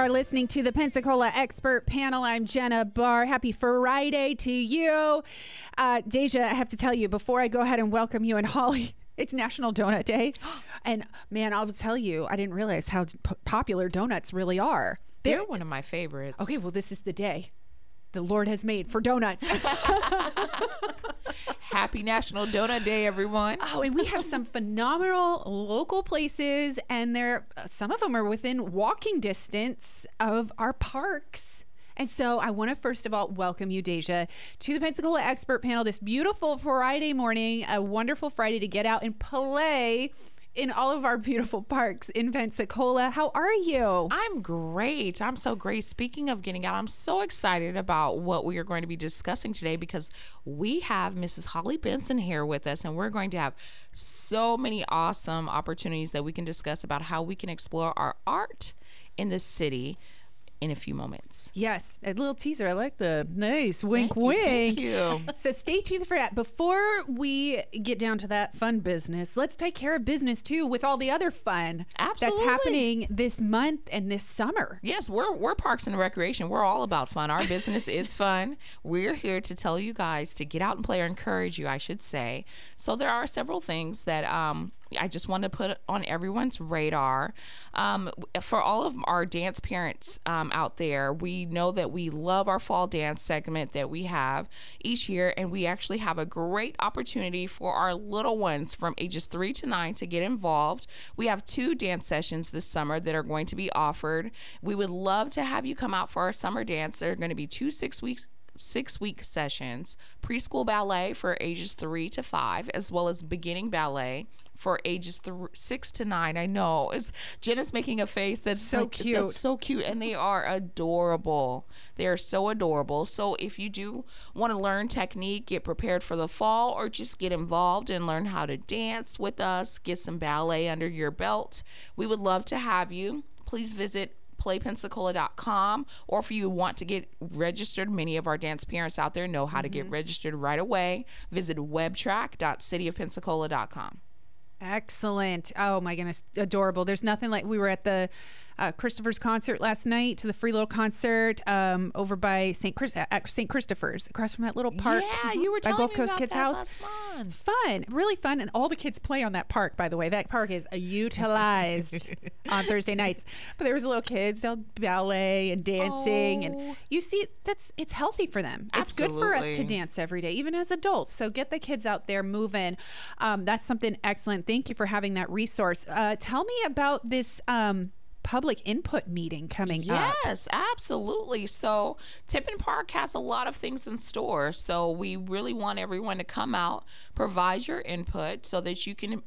Are listening to the Pensacola Expert Panel. I'm Jenna Barr. Happy Friday to you. Uh, Deja, I have to tell you before I go ahead and welcome you and Holly, it's National Donut Day. And man, I'll tell you, I didn't realize how p- popular donuts really are. They're one of my favorites. Okay, well, this is the day the Lord has made for donuts. Happy National Donut Day, everyone. Oh, and we have some phenomenal local places, and there uh, some of them are within walking distance of our parks. And so I want to first of all welcome you, Deja, to the Pensacola Expert Panel this beautiful Friday morning, a wonderful Friday to get out and play in all of our beautiful parks in Pensacola. How are you? I'm great. I'm so great. Speaking of getting out, I'm so excited about what we are going to be discussing today because we have Mrs. Holly Benson here with us, and we're going to have so many awesome opportunities that we can discuss about how we can explore our art in the city in a few moments. Yes, a little teaser. I like the nice wink, Thank you, wink. thank you. So stay tuned for that. Before we get down to that fun business, let's take care of business too with all the other fun Absolutely. that's happening this month and this summer. Yes, we're we're Parks and Recreation. We're all about fun. Our business is fun. We're here to tell you guys to get out and play or encourage you, I should say. So there are several things that um I just want to put on everyone's radar. Um, for all of our dance parents um, out there, we know that we love our fall dance segment that we have each year, and we actually have a great opportunity for our little ones from ages three to nine to get involved. We have two dance sessions this summer that are going to be offered. We would love to have you come out for our summer dance. There are going to be two six weeks six week sessions preschool ballet for ages three to five as well as beginning ballet for ages th- six to nine. I know. It's jenna's making a face that's So like- cute. that's so cute and they are adorable. They are so adorable. So if you do want to learn technique get prepared for the fall or just get involved and learn how to dance with us get some ballet under your belt we would love to have you. Please visit playpensacola.com or if you want to get registered many of our dance parents out there know how to get mm-hmm. registered right away. Visit webtrac.cityofpensacola.com Excellent. Oh my goodness, adorable. There's nothing like we were at the uh, Christopher's concert last night to the free little concert um, over by St. Chris at St. Christopher's across from that little park. yeah you were telling Gulf me Coast about Kids that House. last month fun, really fun, and all the kids play on that park. By the way, that park is utilized on Thursday nights. But there was little kids, they'll ballet and dancing, Oh. and you see, that's it's healthy for them. It's good for us to dance every day, even as adults. So get the kids out there moving. Um, that's something excellent. Thank you for having that resource. Uh, tell me about this. Um, Public input meeting coming up. Yes, absolutely. So, Tippin Park has a lot of things in store. So, we really want everyone to come out, provide your input so that you can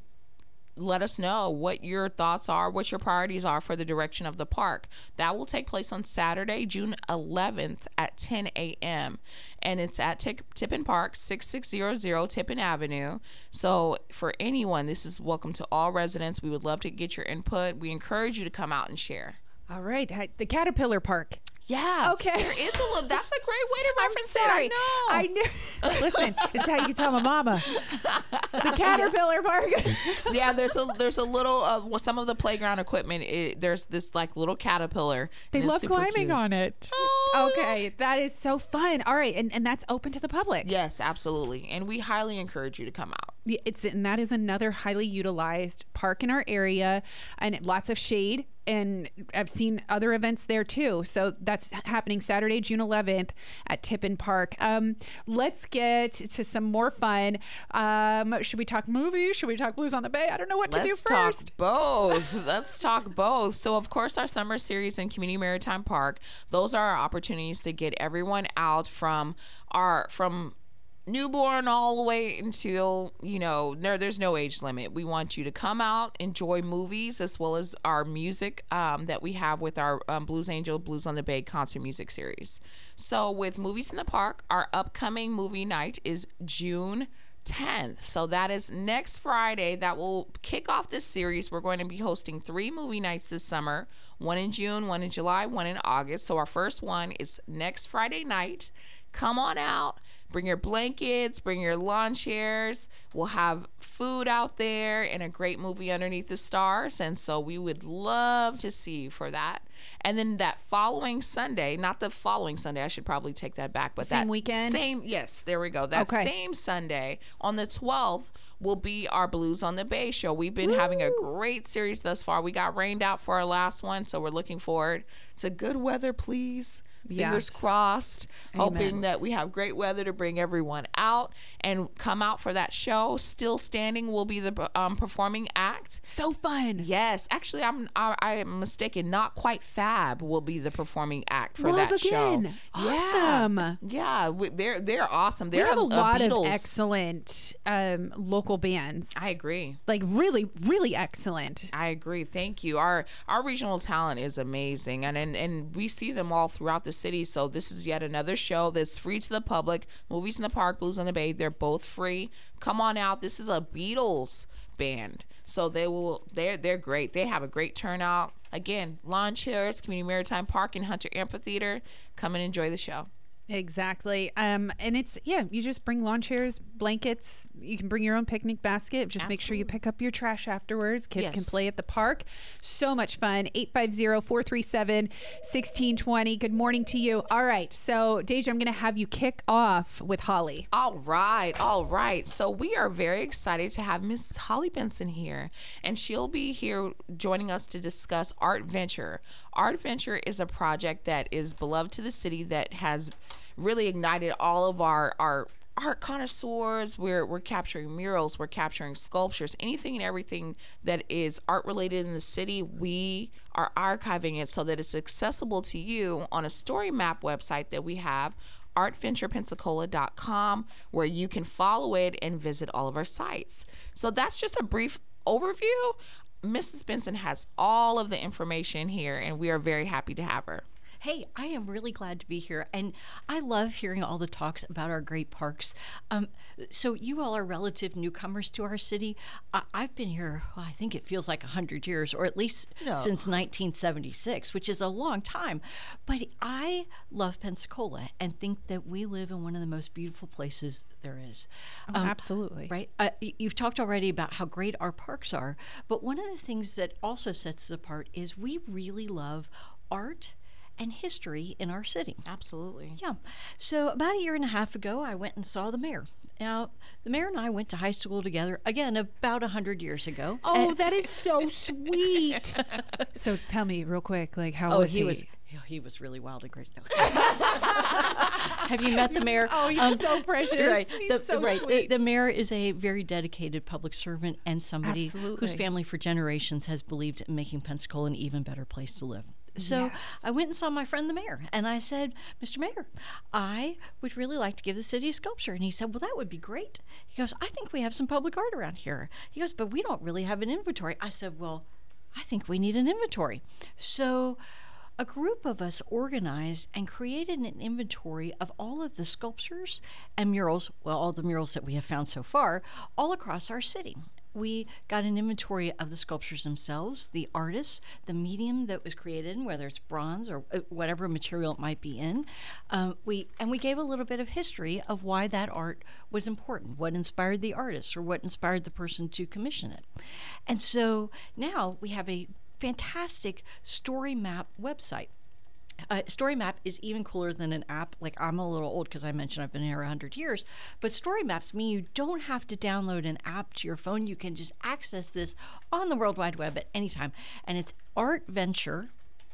let us know what your thoughts are, what your priorities are for the direction of the park. That will take place on Saturday, June 11th at 10 a.m. And it's at Tip- Tippin Park, 6600 Tippin Avenue. So, for anyone, this is welcome to all residents. We would love to get your input. We encourage you to come out and share. All right, the Caterpillar Park. Yeah. Okay. There is a little. That's a great way to I'm reference sorry. it. I know. I knew. Listen, this is how you tell my mama. The Caterpillar Park. yeah. There's a there's a little. Uh, well, some of the playground equipment. It, there's this like little caterpillar. They love climbing cute. on it. Oh. Okay, that is so fun. All right, and, and that's open to the public. Yes, absolutely. And we highly encourage you to come out. Yeah, It's and that is another highly utilized park in our area, and lots of shade. And I've seen other events there too. So that's happening Saturday, June 11th at Tippin Park. Um, let's get to some more fun. Um, should we talk movies? Should we talk Blues on the Bay? I don't know what to Let's do talk first. both. Let's talk both. So, of course, our summer series in Community Maritime Park. Those are our opportunities to get everyone out from our from newborn all the way until you know there, there's no age limit we want you to come out enjoy movies as well as our music um, that we have with our um, blues angel blues on the bay concert music series so with movies in the park our upcoming movie night is june 10th. So that is next Friday. That will kick off this series. We're going to be hosting three movie nights this summer one in June, one in July, one in August. So our first one is next Friday night. Come on out. Bring your blankets, bring your lawn chairs. We'll have food out there and a great movie underneath the stars. And so we would love to see you for that. And then that following Sunday, not the following Sunday, I should probably take that back, but Same that weekend? Same, yes, there we go. That Okay. same Sunday on the 12th will be our Blues on the Bay show. We've been having a great series thus far. We got rained out for our last one, so we're looking forward to good weather, please. Fingers Yes. crossed. Hoping that we have great weather to bring everyone out and come out for that show. Still Standing will be the um, performing act. So fun. Yes, actually, I'm I, I am mistaken. Not quite Fab will be the performing act for Love that again. show. Awesome. Yeah, yeah, we- they're they're awesome. We They're have a lot of Beatles. excellent um, local bands. I agree. like really, really excellent. I agree. Thank you. Our our regional talent is amazing, and, and and we see them all throughout the city. So this is yet another show that's free to the public. Movies in the Park, Blues on the Bay, they're both free. Come on out. This is a Beatles band, so they will. They're they're great. They have a great turnout. Again, lawn chairs, Community Maritime Park, and Hunter Amphitheater. Come and enjoy the show. Exactly. Um, and it's yeah, you just bring lawn chairs, blankets. You can bring your own picnic basket. Just make sure you pick up your trash afterwards. Kids can play at the park. So much fun. 850-437-1620. Good morning to you. All right. So Deja, I'm gonna have you kick off with Holly. All right, all right. So we are very excited to have Mrs. Holly Benson here, and she'll be here joining us to discuss Art Venture. Art Venture is a project that is beloved to the city that has really ignited all of our our art connoisseurs. We're we're capturing murals, we're capturing sculptures, anything and everything that is art related in the city. We are archiving it so that it's accessible to you on a story map website that we have artventurepensacola.com where you can follow it and visit all of our sites. So that's just a brief overview. Mrs. Benson has all of the information here and we are very happy to have her. Hey, I am really glad to be here, and I love hearing all the talks about our great parks. Um, so, you all are relative newcomers to our city. I- I've been here, well, I think it feels like 100 years, or at least No. since 1976, which is a long time. But I love Pensacola and think that we live in one of the most beautiful places there is. Oh, Um, absolutely. Right. Uh, you've talked already about how great our parks are, but one of the things that also sets us apart is we really love art and history in our city. Absolutely. Yeah. So about a year and a half ago, I went and saw the mayor. Now, the mayor and I went to high school together again about a hundred years ago. Oh, that is so sweet. so tell me real quick, like how Oh, was he, he? was he was really wild and crazy. No. Have you met the mayor? Oh, he's um, so precious. Right. He's the, so right. The, sweet. the mayor is a very dedicated public servant and somebody Absolutely. whose family for generations has believed in making Pensacola an even better place to live. So Yes. I went and saw my friend the mayor and I said, Mr. Mayor, I would really like to give the city a sculpture. And he said, Well, that would be great. He goes, I think we have some public art around here. He goes, But we don't really have an inventory. I said, Well, I think we need an inventory. So a group of us organized and created an inventory of all of the sculptures and murals, well, all the murals that we have found so far, all across our city. We got an inventory of the sculptures themselves, the artists, the medium that was created whether it's bronze or uh, whatever material it might be in. Um, we and we gave a little bit of history of why that art was important, what inspired the artist, or what inspired the person to commission it. And so now we have a fantastic story map website. Uh, Story Map is even cooler than an app. Like I'm a little old because I mentioned I've been here 100 years, but Story Maps mean you don't have to download an app to your phone. You can just access this on the World Wide Web at any time, and it's Art Venture.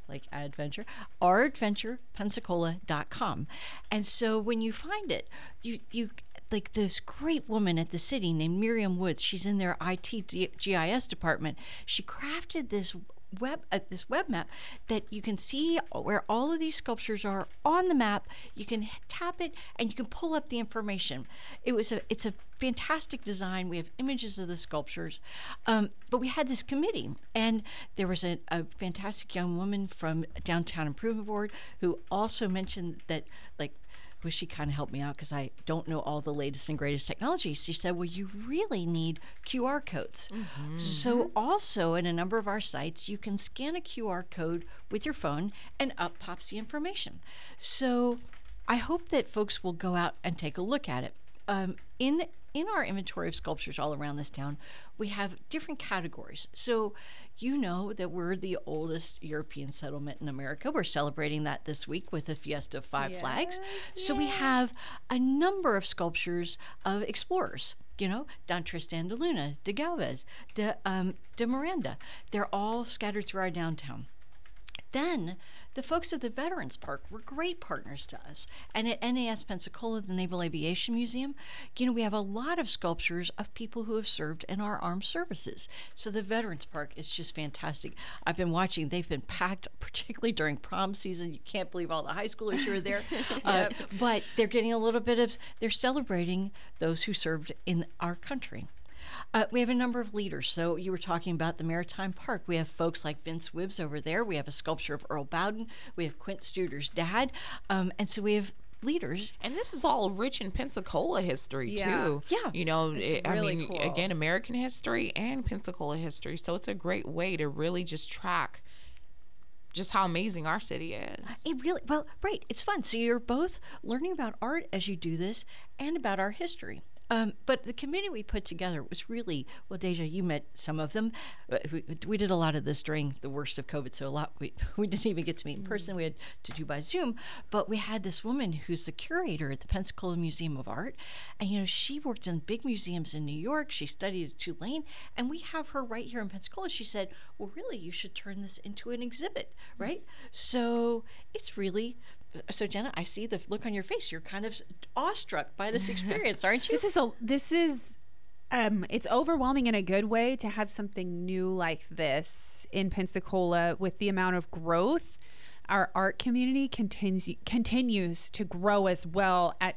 Like adventure, artventurepensacola.com. And so when you find it, you you like this great woman at the city named Miriam Woods. She's in their IT GIS department. She crafted this web uh, this web map that you can see where all of these sculptures are on the map. You can tap it and you can pull up the information. It was a it's a fantastic design. We have images of the sculptures, um, but we had this committee, and there was a, a fantastic young woman from Downtown Improvement Board who also mentioned that like well, she kind of helped me out because I don't know all the latest and greatest technology. She said, Well, you really need QR codes. So, also in a number of our sites, you can scan a QR code with your phone and up pops the information. So, I hope that folks will go out and take a look at it. Um, in in our inventory of sculptures all around this town, we have different categories. So, you know that we're the oldest European settlement in America. We're celebrating that this week with a Fiesta of Five Flags. So, we have a number of sculptures of explorers. You know, Don Tristan de Luna, de Galvez, de, um, de Miranda. They're all scattered through our downtown. Then the folks at the Veterans Park were great partners to us. And at NAS Pensacola, the Naval Aviation Museum, you know, we have a lot of sculptures of people who have served in our armed services. So the Veterans Park is just fantastic. I've been watching, they've been packed, particularly during prom season. You can't believe all the high schoolers who are there. uh, but they're getting a little bit of, they're celebrating those who served in our country. Uh, we have a number of leaders. So you were talking about the Maritime Park. We have folks like Vince Whibbs over there. We have a sculpture of Earl Bowden. We have Quint Studer's dad. Um, and so we have leaders. And this is all rich in Pensacola history Yeah. too. Yeah. you know, it- I mean, cool. again, American history and Pensacola history. So it's a great way to really just track just how amazing our city is. It really, well, right. It's fun. So you're both learning about art as you do this and about our history. Um, but the committee we put together was really well. Deja, you met some of them. Uh, We, we did a lot of this during the worst of COVID, so a lot we, we didn't even get to meet in person. We had to do by Zoom. But we had this woman who's the curator at the Pensacola Museum of Art, and you know she worked in big museums in New York. She studied at Tulane, and we have her right here in Pensacola. She said, "Well, really, you should turn this into an exhibit, right?" So it's really so Jenna, I see the look on your face. You're kind of awestruck by this experience, aren't you? This is a this is um it's overwhelming in a good way to have something new like this in Pensacola with the amount of growth our art community continues continues to grow as well at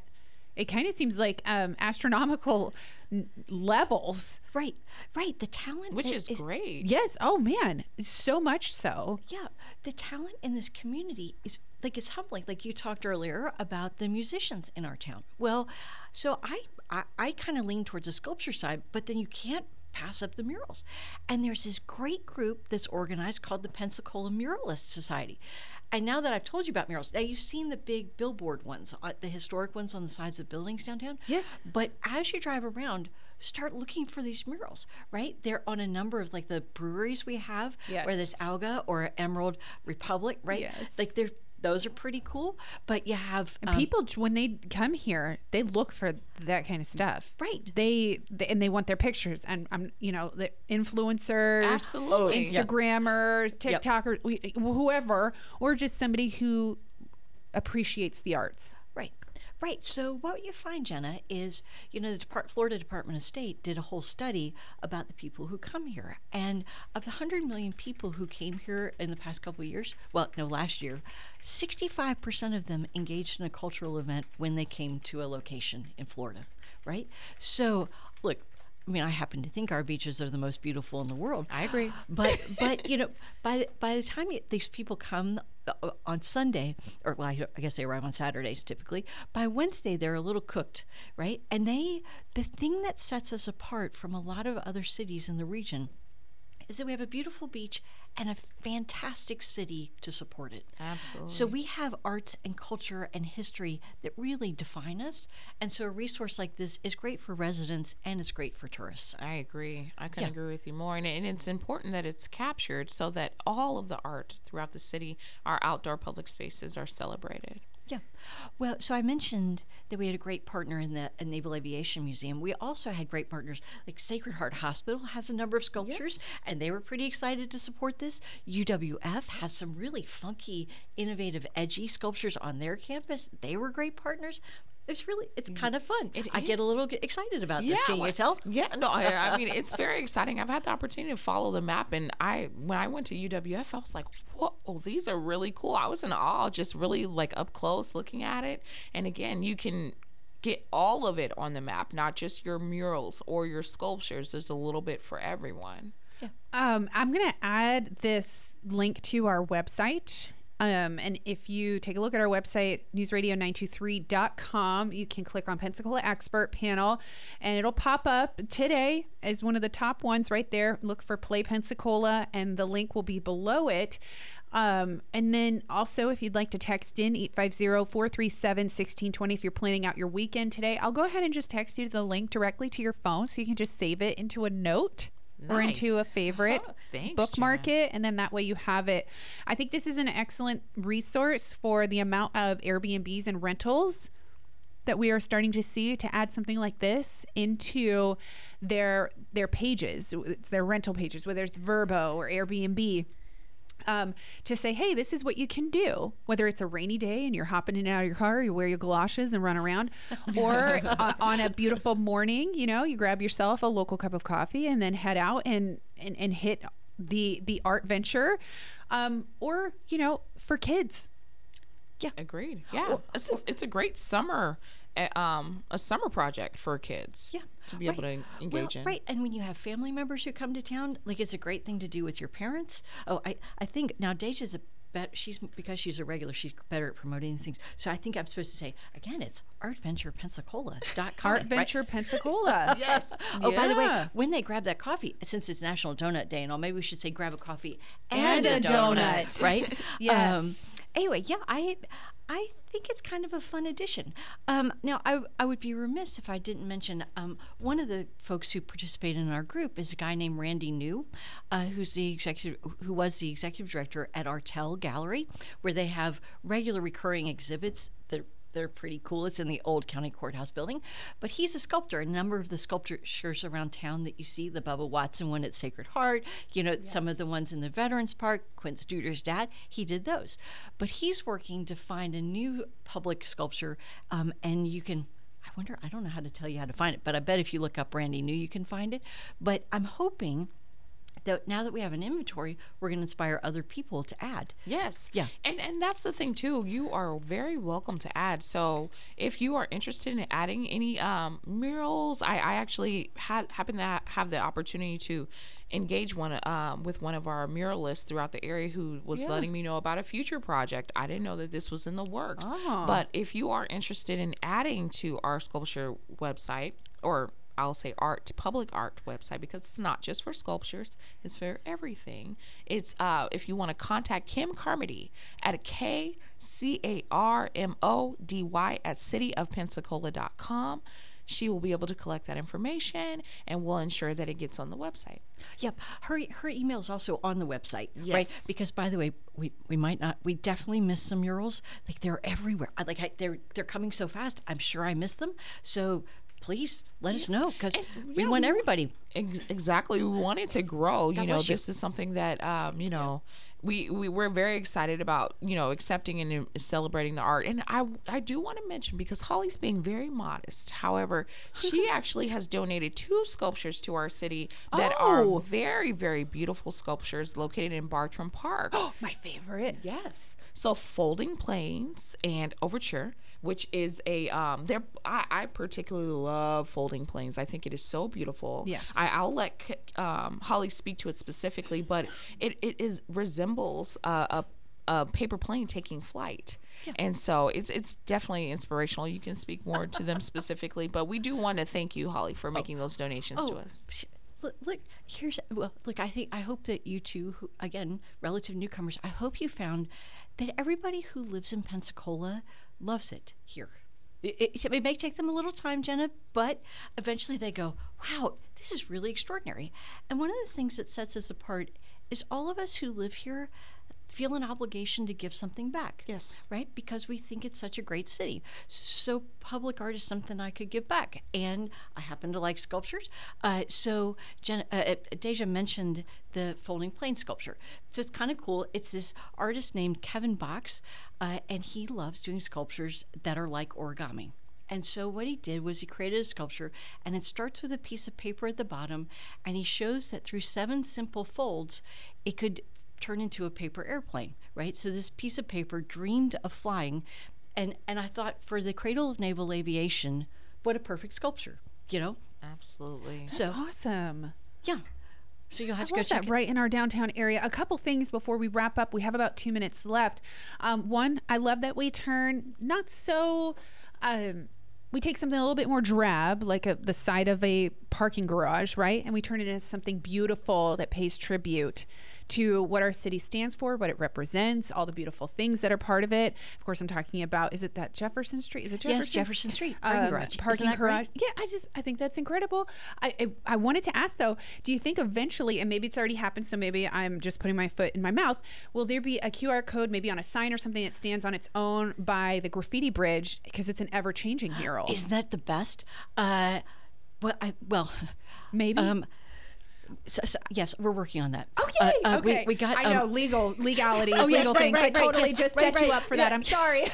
it kind of seems like um astronomical n- levels. right, right. The talent, Which is great. Yes, oh man, so much so. Yeah, the talent in this community is like it's humbling. Like you talked earlier about the musicians in our town. Well, so I I, I kind of lean towards the sculpture side, but then you can't pass up the murals. And there's this great group that's organized called the Pensacola Muralist Society. And now that I've told you about murals, now you've seen the big billboard ones, uh, the historic ones on the sides of buildings downtown. Yes. But as you drive around, start looking for these murals, right? They're on a number of like the breweries we have, where there's Alga or Emerald Republic, right? Yes. Like they're those are pretty cool. But you have And um, people when they come here, they look for that kind of stuff. Right. They, they and they want their pictures and I'm um, you know, the influencers, Absolutely. yeah. Instagrammers, TikTokers, we- whoever, or just somebody who appreciates the arts. Right. So what you find, Jenna, is you know the Depart- Florida Department of State did a whole study about the people who come here, and of the hundred million people who came here in the past couple of years, well, no, last year, sixty-five percent of them engaged in a cultural event when they came to a location in Florida. Right. So look. I mean, I happen to think our beaches are the most beautiful in the world. I agree. But but you know, by by the time you, these people come Uh, on Sunday, or well, I, I guess they arrive on Saturdays typically. By Wednesday, they're a little cooked, right? And they the thing that sets us apart from a lot of other cities in the region is that we have a beautiful beach and a fantastic city to support it. Absolutely. So we have arts and culture and history that really define us, and so a resource like this is great for residents and it's great for tourists. I agree. I can Yeah. agree with you more. And, and it's important that it's captured so that all of the art throughout the city, our outdoor public spaces, are celebrated. Yeah. Well, so I mentioned that we had a great partner in the Naval Aviation Museum. We also had great partners like Sacred Heart Hospital has a number of sculptures, and they were pretty excited to support this. UWF has some really funky, innovative, edgy sculptures on their campus. They were great partners. It's really, it's kind of fun. It I get a little excited about this. Can you well, tell? Yeah, no, I, I mean it's very exciting. I've had the opportunity to follow the map, and I when I went to UWF, I was like, "Whoa, these are really cool." I was in awe, just really like up close looking at it. And again, you can get all of it on the map, not just your murals or your sculptures. There's a little bit for everyone. Um, I'm going to add this link to our website. Um, and if you take a look at our website, newsradio923.com, you can click on Pensacola Expert Panel and it'll pop up today as one of the top ones right there. Look for Play Pensacola, and the link will be below it. Um, and then also, if you'd like to text in 850 437 1620, if you're planning out your weekend today, I'll go ahead and just text you the link directly to your phone so you can just save it into a note or into a Nice. favorite. Oh, thanks, bookmark Jenna. it and then that way you have it. I think this is an excellent resource for the amount of Airbnbs and rentals that we are starting to see to add something like this into their their pages, it's their rental pages, whether it's Vrbo or Airbnb. Um, to say, hey, this is what you can do. Whether it's a rainy day and you're hopping in and out of your car, you wear your galoshes and run around, or uh, on a beautiful morning, you know, you grab yourself a local cup of coffee and then head out and and, and hit the the art venture, um, or you know, for kids, Yeah. Agreed. Yeah, it's just, it's a great summer, uh, um, a summer project for kids. Yeah, to be right. able to engage well, in. Right, and when you have family members who come to town, like it's a great thing to do with your parents. Oh, I, I think now Deja's a bet she's because she's a regular, she's better at promoting things. So I think I'm supposed to say again, it's artventurepensacola.com. Art right? Venture Pensacola. Yes. Oh, by the way, when they grab that coffee, since it's National Donut Day and all, maybe we should say grab a coffee And and, a a donut, donut. right? Yes. Um, anyway, yeah, I I think it's kind of a fun addition. Um, now, I, I would be remiss if I didn't mention um, one of the folks who participate in our group is a guy named Randy New, uh, who's the executive, who was the executive director at Artel Gallery, where they have regular recurring exhibits they're pretty cool. It's in the old county courthouse building. But he's a sculptor. A number of the sculptures around town that you see, the Bubba Watson one at Sacred Heart, you know, some of the ones in the Veterans Park, Quint Studer's dad, he did those. But he's working to find a new public sculpture, um, and you can. I wonder, I don't know how to tell you how to find it, but I bet if you look up Randy New, you can find it. But I'm hoping that now that we have an inventory, we're going to inspire other people to add. Yes. Yeah. And and that's the thing too. You are very welcome to add. So if you are interested in adding any um, murals, I, I actually had happen to ha- have the opportunity to engage one um, with one of our muralists throughout the area who was Yeah. letting me know about a future project. I didn't know that this was in the works. Oh. But if you are interested in adding to our sculpture website or I'll say art public art website because it's not just for sculptures, it's for everything. It's uh if you want to contact Kim Carmody at K C A R M O D Y at cityofpensacola.com. She will be able to collect that information and we'll ensure that it gets on the website. Yep, her her email is also on the website, right? Yes. Because by the way, we, we might not, we definitely miss some murals. Like they're everywhere. I- Like I, they're they're coming so fast. I'm sure I missed them. So please let us know because we yeah, want everybody. Ex- exactly. We want it to grow. You know, bless you. this is something that um, you know, we, we we're very excited about. You know, accepting and uh, celebrating the art. And I I do want to mention because Holly's being very modest. However, she actually has donated two sculptures to our city that Oh. are very very beautiful sculptures located in Bartram Park. Oh my favorite. Yes. So folding planes and overture, which is a um, they're I, I particularly love folding planes. I think it is so beautiful. Yes. I, I'll let um, Holly speak to it specifically, but it, it is resembles uh, a a paper plane taking flight. And so it's it's definitely inspirational. You can speak more to them specifically, but we do want to thank you, Holly, for making those donations to us. Look, look, here's well. Look, I think I hope that you two, who, again, relative newcomers, I hope you found that everybody who lives in Pensacola loves it here. It, it, it may take them a little time, Jenna, but eventually they go, "Wow, this is really extraordinary." And one of the things that sets us apart is all of us who live here feel an obligation to give something back Yes. right? Because we think it's such a great city. So public art is something I could give back, and I happen to like sculptures. Uh, so Jen, uh, uh, Deja mentioned the folding plane sculpture. So it's kind of cool. It's this artist named Kevin Box, uh, and he loves doing sculptures that are like origami. And so what he did was he created a sculpture, and it starts with a piece of paper at the bottom, and he shows that through seven simple folds, it could turn into a paper airplane, right? So this piece of paper dreamed of flying, and and I thought for the cradle of naval aviation, what a perfect sculpture, you know? Absolutely. so That's awesome. yeah, so you'll have I to go love check that it. right in our downtown area. A couple things before we wrap up. We have about two minutes left. Um, one, I love that we turn not so. Um, we take something a little bit more drab, like a, the side of a parking garage, right? And we turn it into something beautiful that pays tribute to what our city stands for, what it represents, all the beautiful things that are part of it. Of course, I'm talking about is it that Jefferson Street? Is it Jefferson? Yes, Jefferson Street, parking garage. Isn't Parking that great? garage. Yeah, I just I think that's incredible. I, I I wanted to ask though, do you think eventually, and maybe it's already happened, so maybe I'm just putting my foot in my mouth, will there be a QR code maybe on a sign or something that stands on its own by the graffiti bridge because it's an ever changing mural? Isn't that the best? Uh, well, I, well, maybe. um, so, so, yes, we're working on that. Oh Uh, yay! uh, we- okay, we, got. I know um, legal legalities, Oh, yes, legal right, things. right, I right, totally yes, just set you up for that. I'm sorry.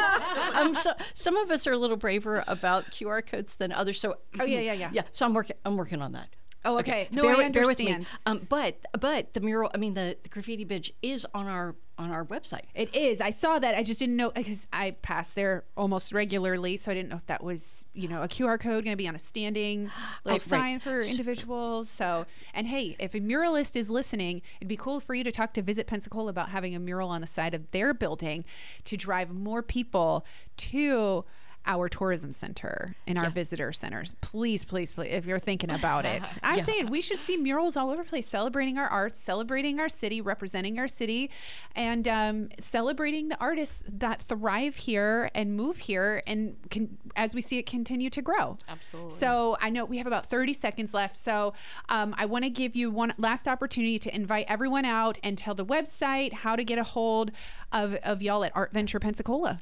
um, so some of us are a little braver about QR codes than others. So Oh, yeah, yeah, yeah. yeah. So I'm working. I'm working on that. oh, okay. No, bear, I with- bear with me. understand. Um, but but the mural. I mean the, the graffiti bridge is on our on our website. It is. I saw that. I just didn't know because I pass there almost regularly, so I didn't know if that was, you know, a QR code going to be on a standing little oh, right. sign for individuals. So, and hey, if a muralist is listening, it'd be cool for you to talk to Visit Pensacola about having a mural on the side of their building to drive more people to our tourism center and our Yeah. visitor centers. Please, please, please, if you're thinking about it. I'm saying we should see murals all over the place, celebrating our arts, celebrating our city, representing our city, and um, celebrating the artists that thrive here and move here and can, as we see it continue to grow. Absolutely. So I know we have about 30 seconds left. So um, I want to give you one last opportunity to invite everyone out and tell the website how to get a hold of, of y'all at Art Venture Pensacola.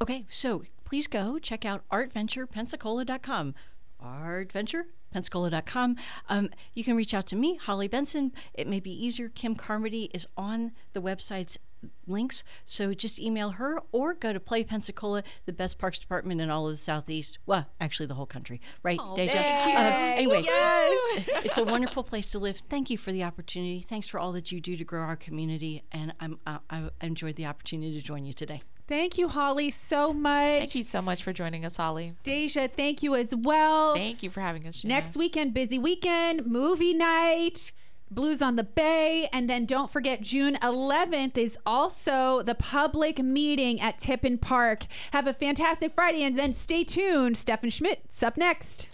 Okay, so please go check out artventurepensacola.com. Artventurepensacola.com. Um, you can reach out to me, Holly Benson. It may be easier. Kim Carmody is on the website's links, so just email her or go to Play Pensacola, the best parks department in all of the Southeast. Well, actually, the whole country, right, Deja? thank Um, anyway, Yes. it's a wonderful place to live. Thank you for the opportunity. Thanks for all that you do to grow our community, and I'm uh, I enjoyed the opportunity to join you today. Thank you, Holly, so much. Thank you so much for joining us, Holly. Deja, thank you as well. Thank you for having us. Next weekend, busy weekend, movie night, Blues on the Bay. And then don't forget, June 11th is also the public meeting at Tippin Park. Have a fantastic Friday and then stay tuned. Stefan Schmidt's up next.